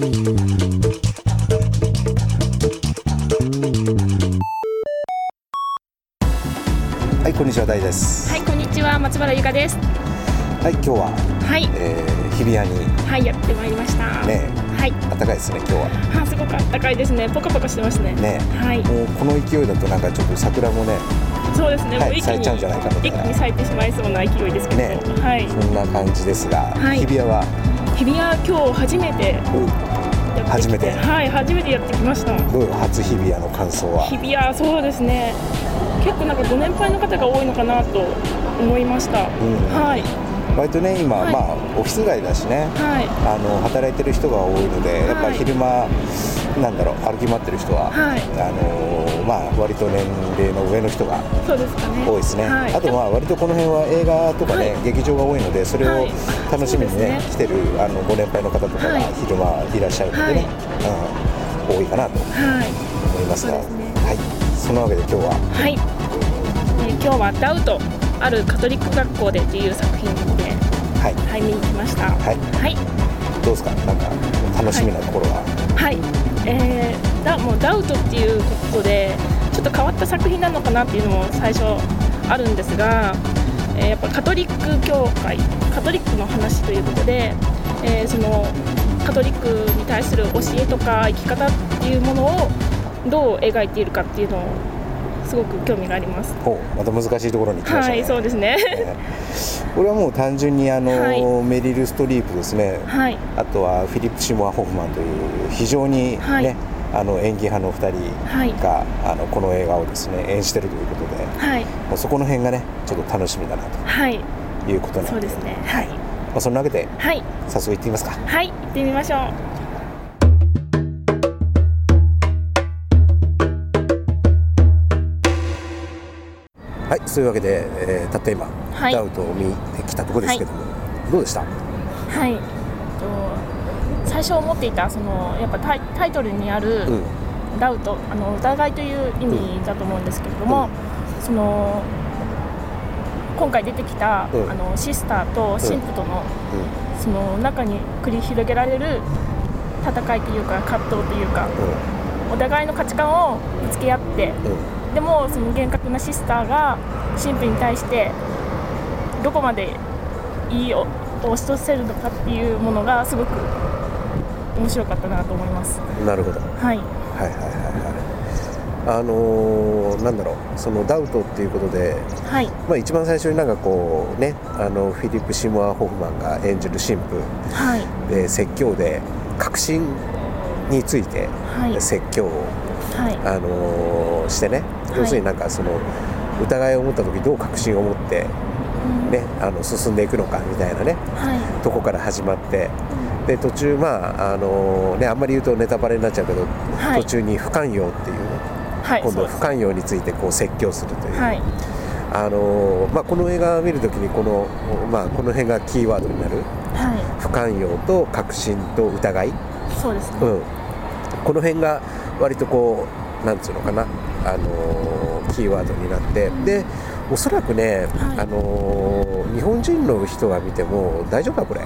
はいこんにちは大ですはい、こんにちは、松原由香です。はい今日は、はい、えー、日比谷にはい、やってまいりました。ねはい、暖かいですね今日はあ、すごく暖かいですね。ポカポカしてますね。ねはい、もうこの勢いだとなんかちょっと桜もねそうですね。はいもう一気に咲いちゃうんじゃないかみたいな一気に咲いてしまいそうな勢いですけど。ねはい、そんな感じですが、はい日比谷は？日比谷今日初めてやってきて、初めてはい、初めてやってきました。どうよ初日比谷の感想は？日比谷、そうですね。結構なんかご年配の方が多いのかなと思いました。んはい、割とね今、はい。まあオフィス街だしね。はい、あの働いてる人が多いので、やっぱり昼間なんだろう歩き回ってる人は、はい。あのまあ割と年齢の上の人が。多いですね、はい、あとまあ割とこの辺は映画とかね、はい。劇場が多いのでそれをはい。楽しみにね,、そうです来てるあのご年配の方とかがはい。昼間いらっしゃるのでね、うん、多いかなとはい。思いますが。はい。そのわけで今日は。はい、えー今日はダウトあるカトリック学校でという作品で、はい。はい、見に来ました。はい。はい、どうですか？なんか楽しみなところは、はい、えーだもうダウトっていうことでちょっと変わった作品なのかなっていうのも最初あるんですが、えーやっぱカトリック教会カトリックの話ということで、えーそのカトリックに対する教えとか生き方っていうものをどう描いているかっていうのをすごく興味があります。ほうまた難しいところに来ましたね、はい、そうですね。ね これはもう単純にあの、はい。メリル・ストリープですね、はい、あとはフィリップ・シモア・ホフマンという非常にね、はい。あの演技派の2人はい、があのこの映画をですね演じてるということではい、もうそこの辺がねちょっと楽しみだなはい、ということなんで。そうですね。はい、まあ、そんなわけではい、早速行ってみますか。はい、行ってみましょう。はいそういうわけで、えーたった今、はい。ダウトを見てきたところですけども、どうでした？はい、えっと最初思っていたそのやっぱタイタイトルにあるうん。ダウト、あの疑いという意味だと思うんですけれども、その今回出てきた、うん。あのシスターと神父との、その中に繰り広げられる戦いというか葛藤というかお互いの価値観をぶつけ合ってうんうんでもその厳格なシスターが神父に対してどこまでいいを押し通せるのかっていうものがすごく面白かったなと思います。うんなるほど。はい、はいはいはいはい。あのーなんだろうそのダウトっていうことで、はい、まあ、一番最初になんかこうねあのフィリップ・シモア・ホフマンが演じる神父はい、で説教で確信についてはい、説教を、はい、あのーしてね、い要するになんかその疑いを持った時どう確信を持って、うん。ね、あの進んでいくのかみたいなねはい、とこから始まってで途中まああのねあんまり言うとネタバレになっちゃうけど、はい。途中に不寛容っていう今度不寛容についてこう説教するという、はい、あのまあ、この映画を見るときにこの,、まあ、この辺がキーワードになるは不寛容と確信と疑い、い、そうですね。うん、この辺が割とこうなんつうのかな、あのキーワードになってでおそらくね、はい。あの日本人の人が見ても大丈夫かこれ、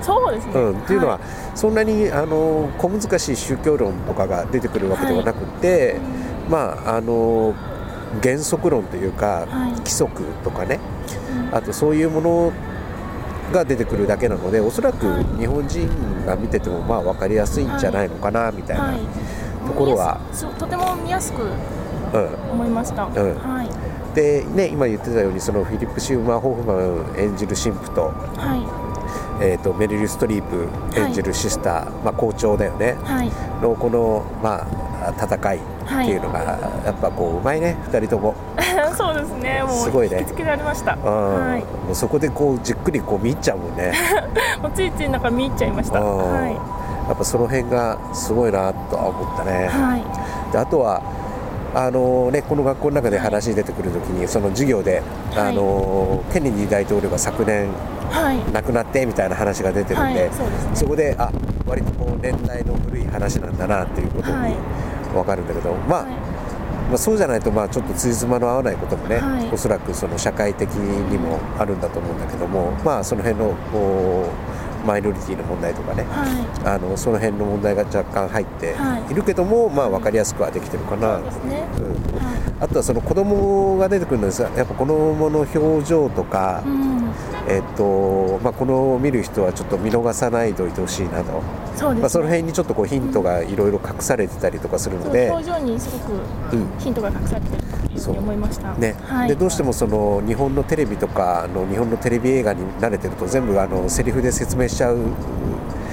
そうですね。うん、っていうのは、そんなにあの小難しい宗教論とかが出てくるわけではなくて、まああの原則論というか、はい。規則とかね。うん。あとそういうものが出てくるだけなのでおそらくはい日本人が見ててもまあ分かりやすいんじゃないのかなみたいな、はい、ところは見やすそうとても見やすくうん、思いました。ん。はい、でね今言ってたようにそのフィリップ・シューマー・ホフマン演じる神父と,、はえー、とメリル・ストリープ演じるシスター、まあ、校長だよね。い、はい、のこの、まあ、戦いっていうのが、やっぱこううまいね。2人とも、そうですね。もうすごいね。引きつけられました。うん。はい、もうそこでこうじっくりこう見入っちゃうもんね、もうついついなんか見入っちゃいました。うん。はやっぱその辺がすごいなとは思ったね、い、はい、であとはあのね、この学校の中で話に出てくるときにその授業で、はい。あのケネディ大統領が昨年はい、亡くなってみたいな話が出てるんで、はいそうですね。そこであ割とこう年代の古い話なんだなっていうことにはい。分かるんだけど、まあはい。まあ、そうじゃないとまあちょっとつじつまの合わないこともね、はい。おそらくその社会的にもあるんだと思うんだけども、まあ、その辺のこうマイノリティの問題とかね。はあのその辺の問題が若干入ってはい。いるけども、まあ、分かりやすくはできてるかいな、ね。うん、はあとはその子供が出てくるんですがやっぱ子供の表情とかい、うん。えっとまあ、この見る人はちょっと見逃さないといてほしいなと、そうですね、まあ、その辺にちょっとこうヒントがいろいろ隠されてたりとかするので。その、表情にすごくうんヒントが隠されてると思いました。ね。はい、でどうしてもその日本のテレビとかの日本のテレビ映画に慣れてると全部あのセリフで説明しちゃう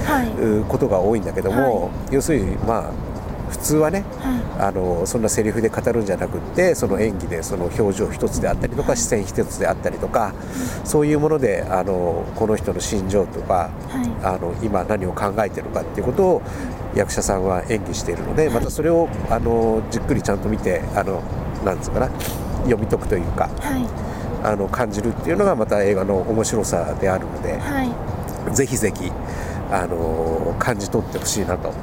はい。うことが多いんだけども、要するにまあ普通はねはあのそんなセリフで語るんじゃなくってその演技でその表情一つであったりとか視線一つであったりとかそういうものであのこの人の心情とかいはい。あの今何を考えてるかっていうことを役者さんは演技しているのでまたそれをあのじっくりちゃんと見てあのなんつうかな読み解くというかはい。あの感じるっていうのがまた映画の面白さであるのではい。ぜひぜひあの感じ取ってほしいなとはい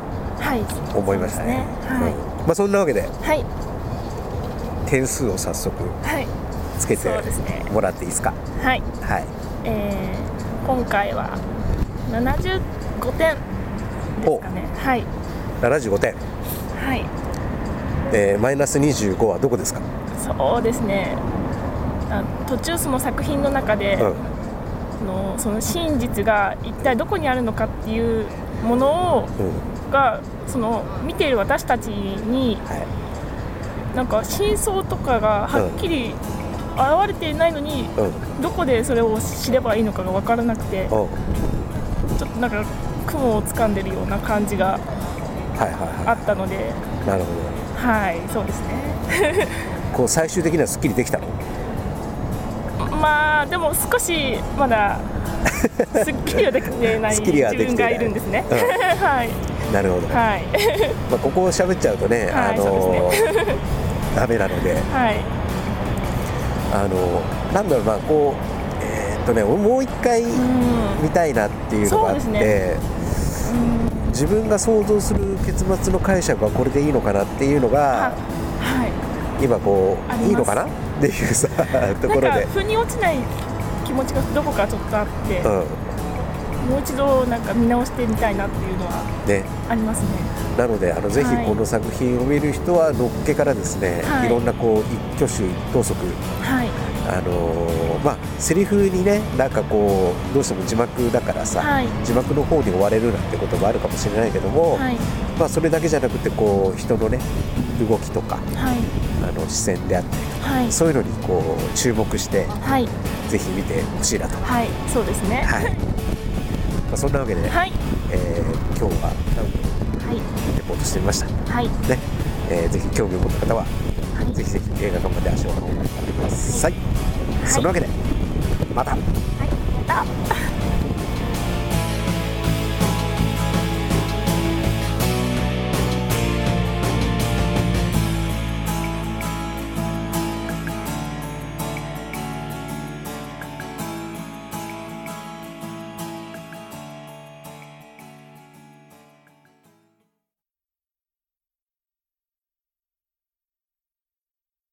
思いましたね。ね。うん。まあ、そんなわけではい。点数を早速はい。つけてもらっていいですか？はい、はい。えー、今回は75点ですかね。はい。75点、はい。えーマイナス25はどこですか？そうですね。あ途中その作品の中で、うん。あのその真実が一体どこにあるのかっていうものをうん。がその見ている私たちにはい。なんか真相とかがはっきり現れていないのに、うん。どこでそれを知ればいいのかが分からなくてうん。ちょっとなんか雲を掴んでるような感じがはいはいはあったのでい。なるほはいそうですねど。こう最終的にはすっきりできたの？まあでも少しまだすっきりはできてない ない。自分がいるんですね、うん。はい。なるほど。はい。まあここを喋っちゃうとね、はいあのそうでダメなので、はい。あのなんだろうなこうえーっとねもう一回うん。見たいなっていうのがあって。そうですうん。自分が想像する結末の解釈はこれでいいのかなっていうのはがはい。今こういいのかな？っていうさ ところで。腑に落ちない気持ちがどこかちょっとあって、うん。もう一度なんか見直してみたいなっていうのはね、ありますね。なのであのぜひはい。この作品を見る人はのっけからですね、はい。い、ろんなこう一挙手一投足はい。あのーまあセリフにねなんかこうどうしても字幕だからさ、はい。字幕の方に追われるなんてこともあるかもしれないけども、はい。まあそれだけじゃなくてこう人のね動きとかはいあの視線であったりはい。そういうのにこう注目してはい。ぜひ見てほしいなと。はい。そうですね。はい。まあそんなわけで、はい。えー今日はダウンはいレポートしてみました。ね、はい。えーぜひ興味を持った方は、はい。ぜひぜひ映画館まで足を運んでください。そのわけで、また。はい。また